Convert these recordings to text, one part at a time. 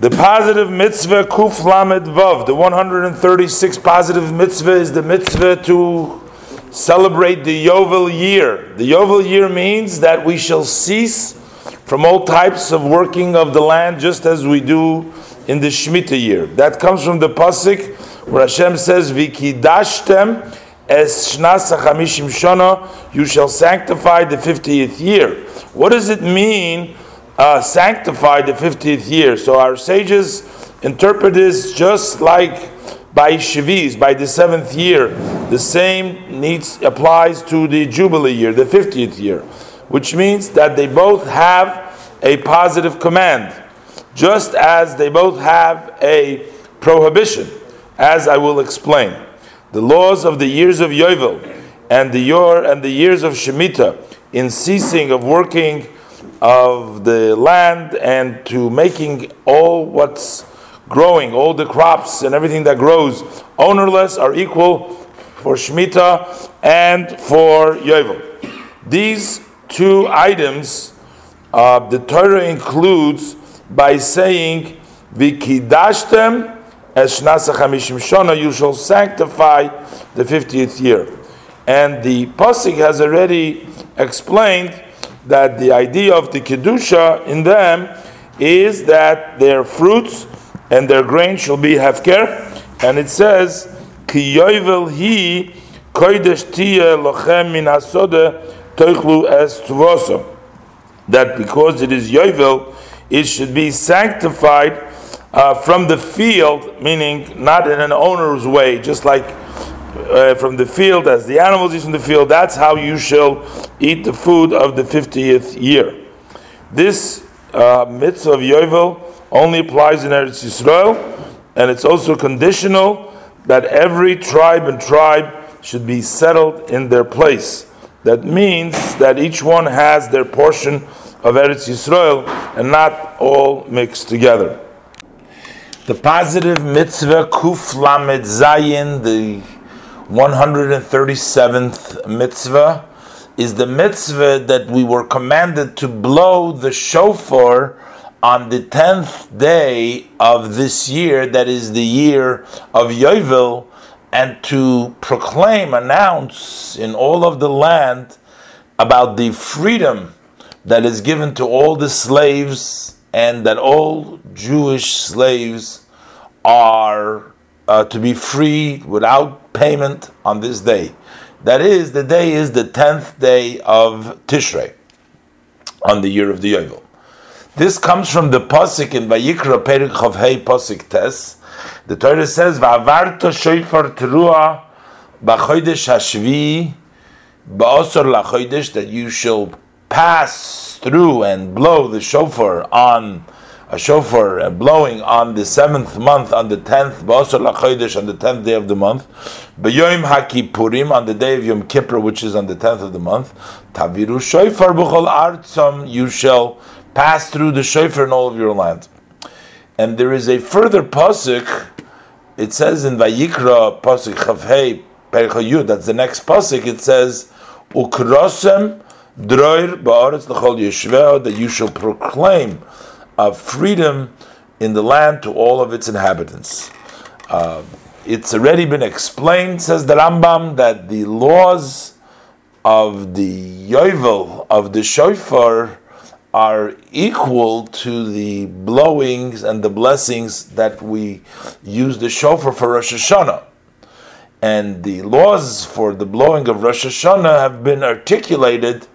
The positive mitzvah kuf lamed vav, the 136 positive mitzvah is the mitzvah to celebrate the Yovel year. The Yovel year means that we shall cease from all types of working of the land just as we do in the Shemitah year. That comes from the pasuk where Hashem says, "Vikidashtem es shnas chamishim shana." You shall sanctify the 50th year. What does it mean? Uh, sanctified the 50th year. So our sages interpret this just like by Shavis, by the seventh year. The same needs applies to the Jubilee year, the 50th year, which means that they both have a positive command, just as they both have a prohibition, as I will explain. The laws of the years of Yovel and the year and the years of Shemitah in ceasing of working of the land and to making all what's growing, all the crops and everything that grows ownerless are equal for Shemitah and for Yovel. These two items uh, the Torah includes by saying, Vikidashtem shana, you shall sanctify the 50th year. And the Pasik has already explained that the idea of the kedusha in them is that their fruits and their grain shall be hefker, and it says ki yovel hi kodesh lochem min hasode toichlu es tuvoso. That because it is yovel, it should be sanctified uh, from the field, meaning not in an owner's way, just like uh, from the field as the animals eat from the field. That's how you shall eat the food of the 50th year. This uh, mitzvah of Yovel only applies in Eretz Yisrael, and it's also conditional that every tribe and tribe should be settled in their place. That means that each one has their portion of Eretz Yisrael and not all mixed together. The positive mitzvah Kuf Lamed Zayin, the 137th mitzvah is the mitzvah that we were commanded to blow the shofar on the 10th day of this year, that is the year of Yovel, and to proclaim, announce in all of the land about the freedom that is given to all the slaves and that all Jewish slaves are uh, to be free without payment on this day. That is, the day is the tenth day of Tishrei, on the year of the Yovel. This comes from the pasuk in Vayikra Perik Chavhei pasuk Tes. The Torah says, "Va'avarto shofar teruah b'chodesh hashvi ba'osor lachodesh," that you shall pass through and blow the shofar on a shofar blowing on the seventh month, on the tenth, Lachodesh, on the tenth day of the month, B'yoim HaKippurim, on the day of Yom Kippur, which is on the tenth of the month, Taviru Shofar B'chol Artzam, you shall pass through the shofar in all of your land. And there is a further pasuk. It says in Vayikra pasuk Chavhei Perichayud. That's the next pasuk. It says Ukrosem Droir Ba'aretz L'chol Yeshveh that you shall proclaim of freedom in the land to all of its inhabitants. Uh, it's already been explained, says the Rambam, that the laws of the Yovel, of the shofar, are equal to the blowings and the blessings that we use the shofar for Rosh Hashanah. And the laws for the blowing of Rosh Hashanah have been articulated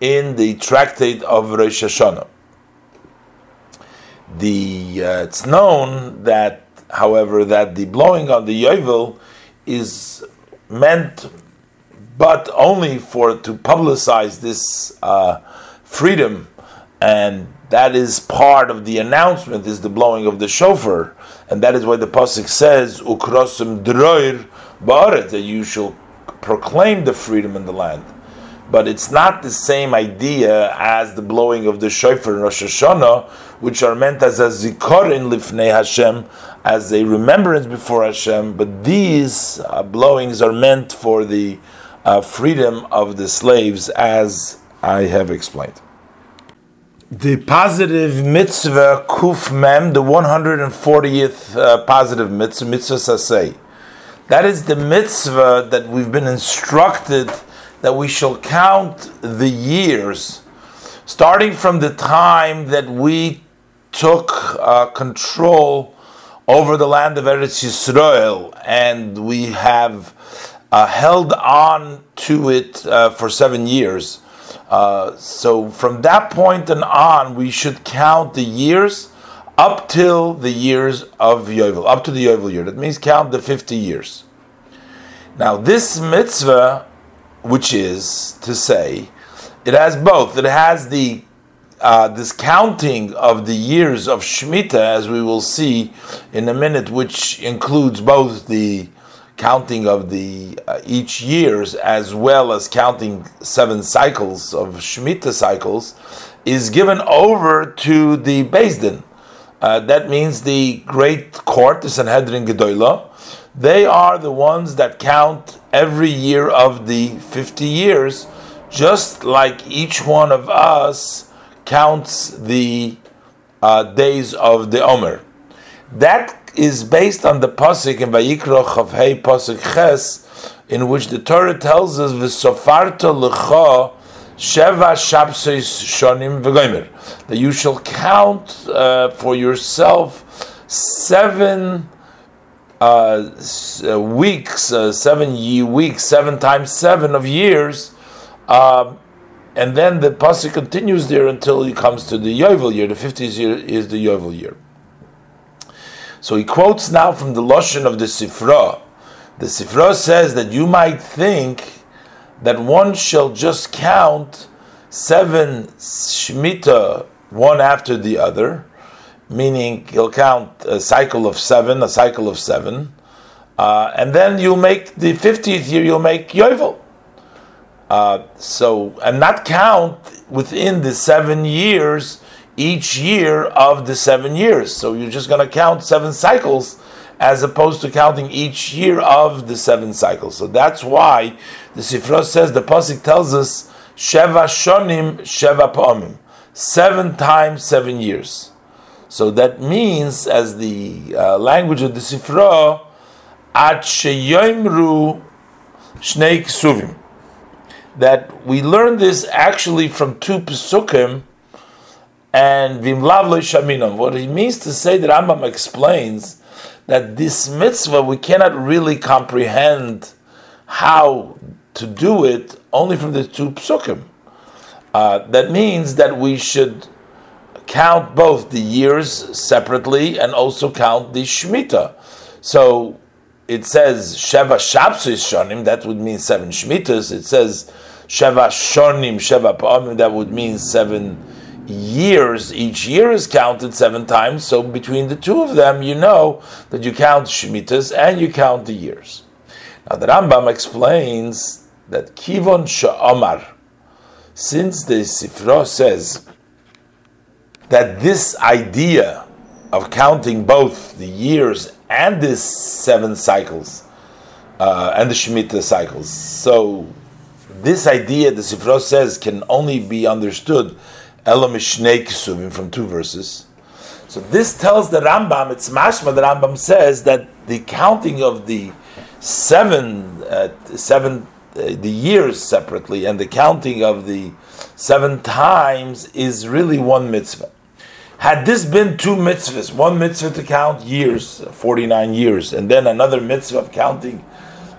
in the tractate of Rosh Hashanah the uh, it's known that, however, that the blowing on the yovel is meant, but only for to publicize this uh, freedom, and that is part of the announcement is the blowing of the shofar, and that is why the pasuk says ukrosim droir ba'aret that you shall proclaim the freedom in the land but it's not the same idea as the blowing of the shofar in Rosh Hashanah, which are meant as a zikorin lifnei Hashem, as a remembrance before Hashem. But these uh, blowings are meant for the uh, freedom of the slaves, as I have explained. the positive mitzvah kuf mem, the 140th uh, positive mitzvah, mitzvah sasei. That is the mitzvah that we've been instructed that we shall count the years, starting from the time that we took uh, control over the land of Eretz Yisrael, and we have uh, held on to it uh, for seven years. Uh, so from that point and on, we should count the years up till the years of Yovel, up to the Yovel year. That means count the 50 years. Now, this mitzvah, which is to say, it has both. It has the uh, this counting of the years of Shemitah, as we will see in a minute, which includes both the counting of the uh, each years as well as counting seven cycles of Shemitah cycles, is given over to the Beis Din. Uh, that means the great court, the Sanhedrin Gedolah. They are the ones that count every year of the 50 years, just like each one of us counts the uh, days of the Omer. That is based on the pasuk in Vayikra Chavhei pasuk Ches, in which the Torah tells us v'sofarta lecha sheva shabseis shonim v'gomer that you shall count uh, for yourself seven uh, uh weeks, uh, seven ye weeks, seven times seven of years. Uh, and then the pasuk continues there until he comes to the Yovel year. The 50th year is the Yovel year. So he quotes now from the Lashon of the Sifra. The Sifra says that you might think that one shall just count seven shmita one after the other, meaning you'll count a cycle of seven, a cycle of seven, uh, and then you'll make the 50th year, you'll make Yovel. Uh, so, and not count within the seven years each year of the seven years. So you're just going to count seven cycles as opposed to counting each year of the seven cycles. So that's why the Sifra says the Pasik tells us Sheva Shonim Sheva Pa'amim. Seven times seven years. So that means, as the uh, language of the Sifra, At Sheyoimru Shnei Ksuvim. That we learn this actually from two Pesukim and vimlavlo shaminam. What it means to say that Rambam explains that this mitzvah we cannot really comprehend how to do it only from the two psukim. Uh, that means that we should count both the years separately and also count the shmita. So it says sheva shabsus shonim. That would mean seven shmitas. It says sheva shonim sheva pa'amim. That would mean seven years, each year is counted seven times. So between the two of them, you know that you count Shemitahs and you count the years. Now the Rambam explains that Kivon Sha'omar, since the Sifra says that this idea of counting both the years and the seven cycles uh, and the Shemitah cycles, so this idea, the Sifra says, can only be understood Elam from two verses. So this tells the Rambam, it's mashma, the Rambam says that the counting of the seven, uh, seven, uh, the years separately, and the counting of the seven times is really one mitzvah. Had this been two mitzvahs, one mitzvah to count years, 49 years, and then another mitzvah of counting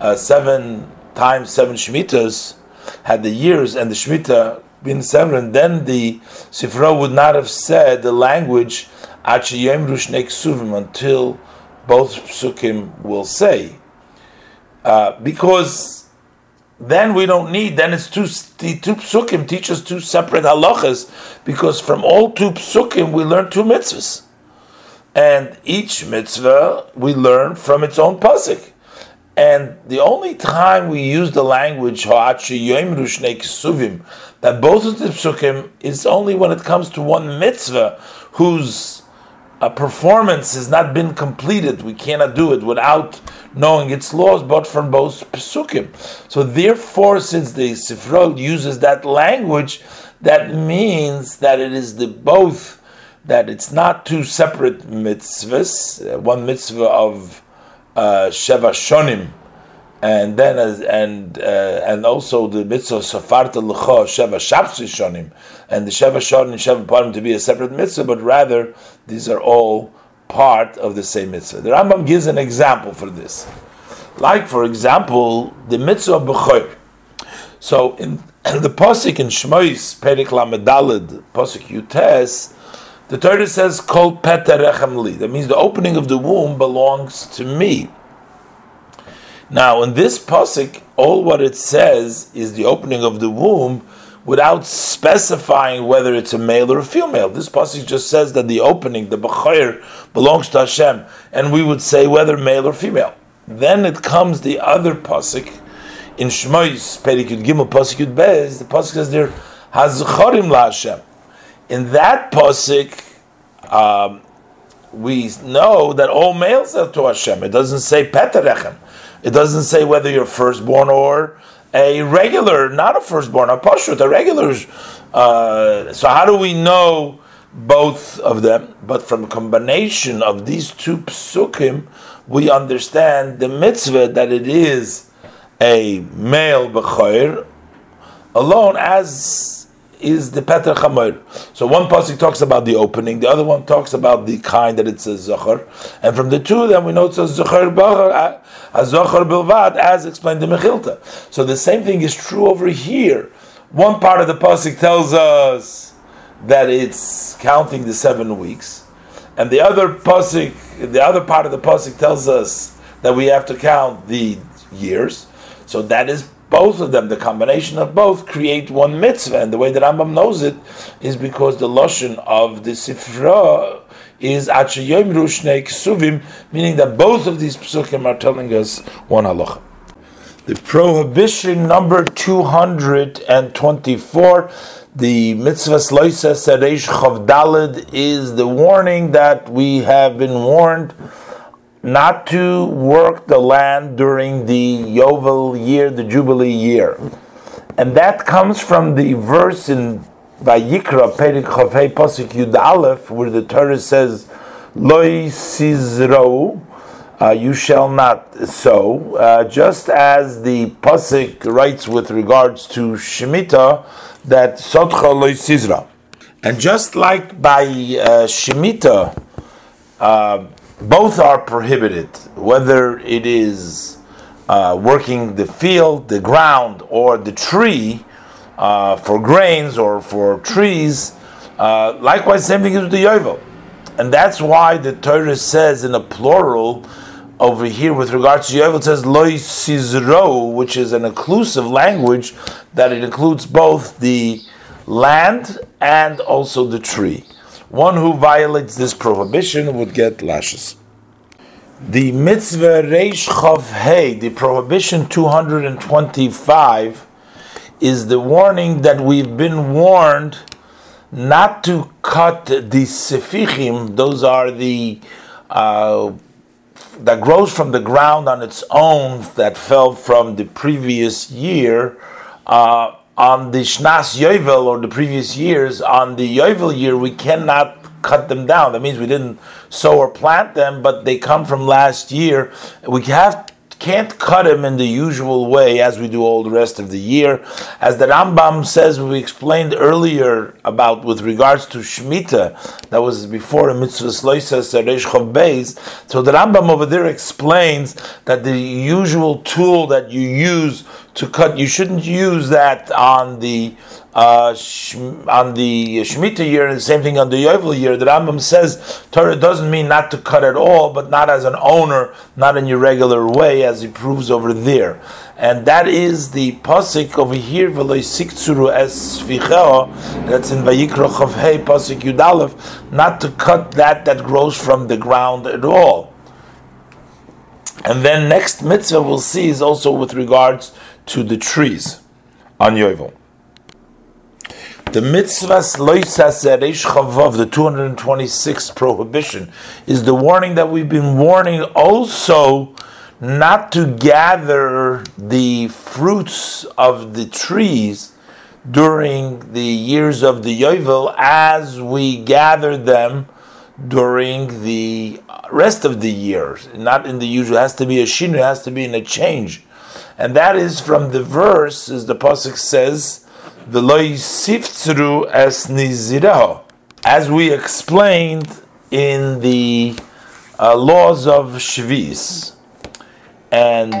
uh, seven times seven Shemitahs, had the years and the Shemitah been seven, then the Sifra would not have said the language until both psukim will say. Uh, because then we don't need, then it's two, the two psukim teach us two separate halachas, because from all two psukim we learn two mitzvahs. And each mitzvah we learn from its own pasuk. And the only time we use the language that both of the psukim is only when it comes to one mitzvah whose uh, performance has not been completed. We cannot do it without knowing its laws, but from both psukim. So therefore, since the Sifrol uses that language, that means that it is the both that it's not two separate mitzvahs, uh, one mitzvah of uh, Sheva Shonim, and then as, and uh, and also the mitzvah Safarta L'cha Sheva Shapsi Shonim, and the Sheva Shonim Sheva Parim to be a separate mitzvah, but rather these are all part of the same mitzvah. The Rambam gives an example for this. Like, for example, the mitzvah of B'choir. So, in, the Pasik in Shmois, Perik Lamedalid, Pasik Yutes, the Torah says, Kol Peter Rechem Li. That means the opening of the womb belongs to me. Now, in this Pasik, all what it says is the opening of the womb without specifying whether it's a male or a female. This passage just says that the opening, the b'chayr, belongs to Hashem, and we would say whether male or female. Then it comes the other pasuk in Shmois, Perikut Gimel, Pasuk Bez. The pasuk says there, Hazucharim la Hashem. In that pasuk, um, we know that all males are to Hashem. It doesn't say Peterechem. It doesn't say whether you're firstborn or a regular, not a firstborn, a pashut, a regular. Uh, so how do we know both of them? But from combination of these two psukim, we understand the mitzvah that it is a male b'choir alone as is the Peter Chamoir. So one pasuk talks about the opening, the other one talks about the kind that it's a Zachar, and from the two of them we know it's a Zachar Bachar, a Zachar Bilvad, as explained in Mechilta. So the same thing is true over here. One part of the pasuk tells us that it's counting the seven weeks, and the other pasuk, the other part of the pasuk tells us that we have to count the years. So that is both of them, the combination of both, create one mitzvah. And the way that Rambam knows it is because the lashon of the sifra is achayim rushne ksuvim, meaning that both of these psukim are telling us one halacha. The prohibition number 224, the mitzvah loisa sereish chavdalid, is the warning that we have been warned not to work the land during the Yovel year, the Jubilee year. And that comes from the verse in Vayikra, Perik Chavei Pasuk Yud Aleph, where the Torah says, Loi Sizro, uh, you shall not sow. Uh, just as the Pasuk writes with regards to Shemitah, that Sotcha Loi Sizra. And just like by uh, Shemitah, uh, both are prohibited, whether it is uh, working the field, the ground, or the tree uh, for grains or for trees. Uh, likewise, same thing is with the yovel. And that's why the Torah says in a plural over here with regards to yovel, it says loy sizro, which is an inclusive language that it includes both the land and also the tree. One who violates this prohibition would get lashes. The mitzvah Reish Chav Hey, the prohibition 225, is the warning that we've been warned not to cut the sefichim, those are the uh, that grows from the ground on its own that fell from the previous year. Uh, on the Shnas Yovel or the previous years, on the Yovel year, we cannot cut them down. That means we didn't sow or plant them, but they come from last year. We have can't cut them in the usual way as we do all the rest of the year. As the Rambam says, we explained earlier about with regards to Shemitah, that was before a mitzvah Sloisa Seresh Beis. So the Rambam over there explains that the usual tool that you use to cut, you shouldn't use that on the uh, on the Shemitah year, and the same thing on the Yovel year. The Rambam says Torah doesn't mean not to cut at all, but not as an owner, not in your regular way, as he proves over there. And that is the pasuk over here, Veloisiksuru es That's in Vayikra Chavhei pasuk Yudalev, not to cut that that grows from the ground at all. And then next mitzvah we'll see is also with regards to the trees on Yovel. The mitzvahs loisas eresh chavav, the 226th prohibition, is the warning that we've been warning also not to gather the fruits of the trees during the years of the Yovel as we gather them during the rest of the year, not in the usual. It has to be a shinu, it has to be in a change, and that is from the verse, as the pasuk says, "The loy es niziraho," as we explained in the uh, laws of Shvis, and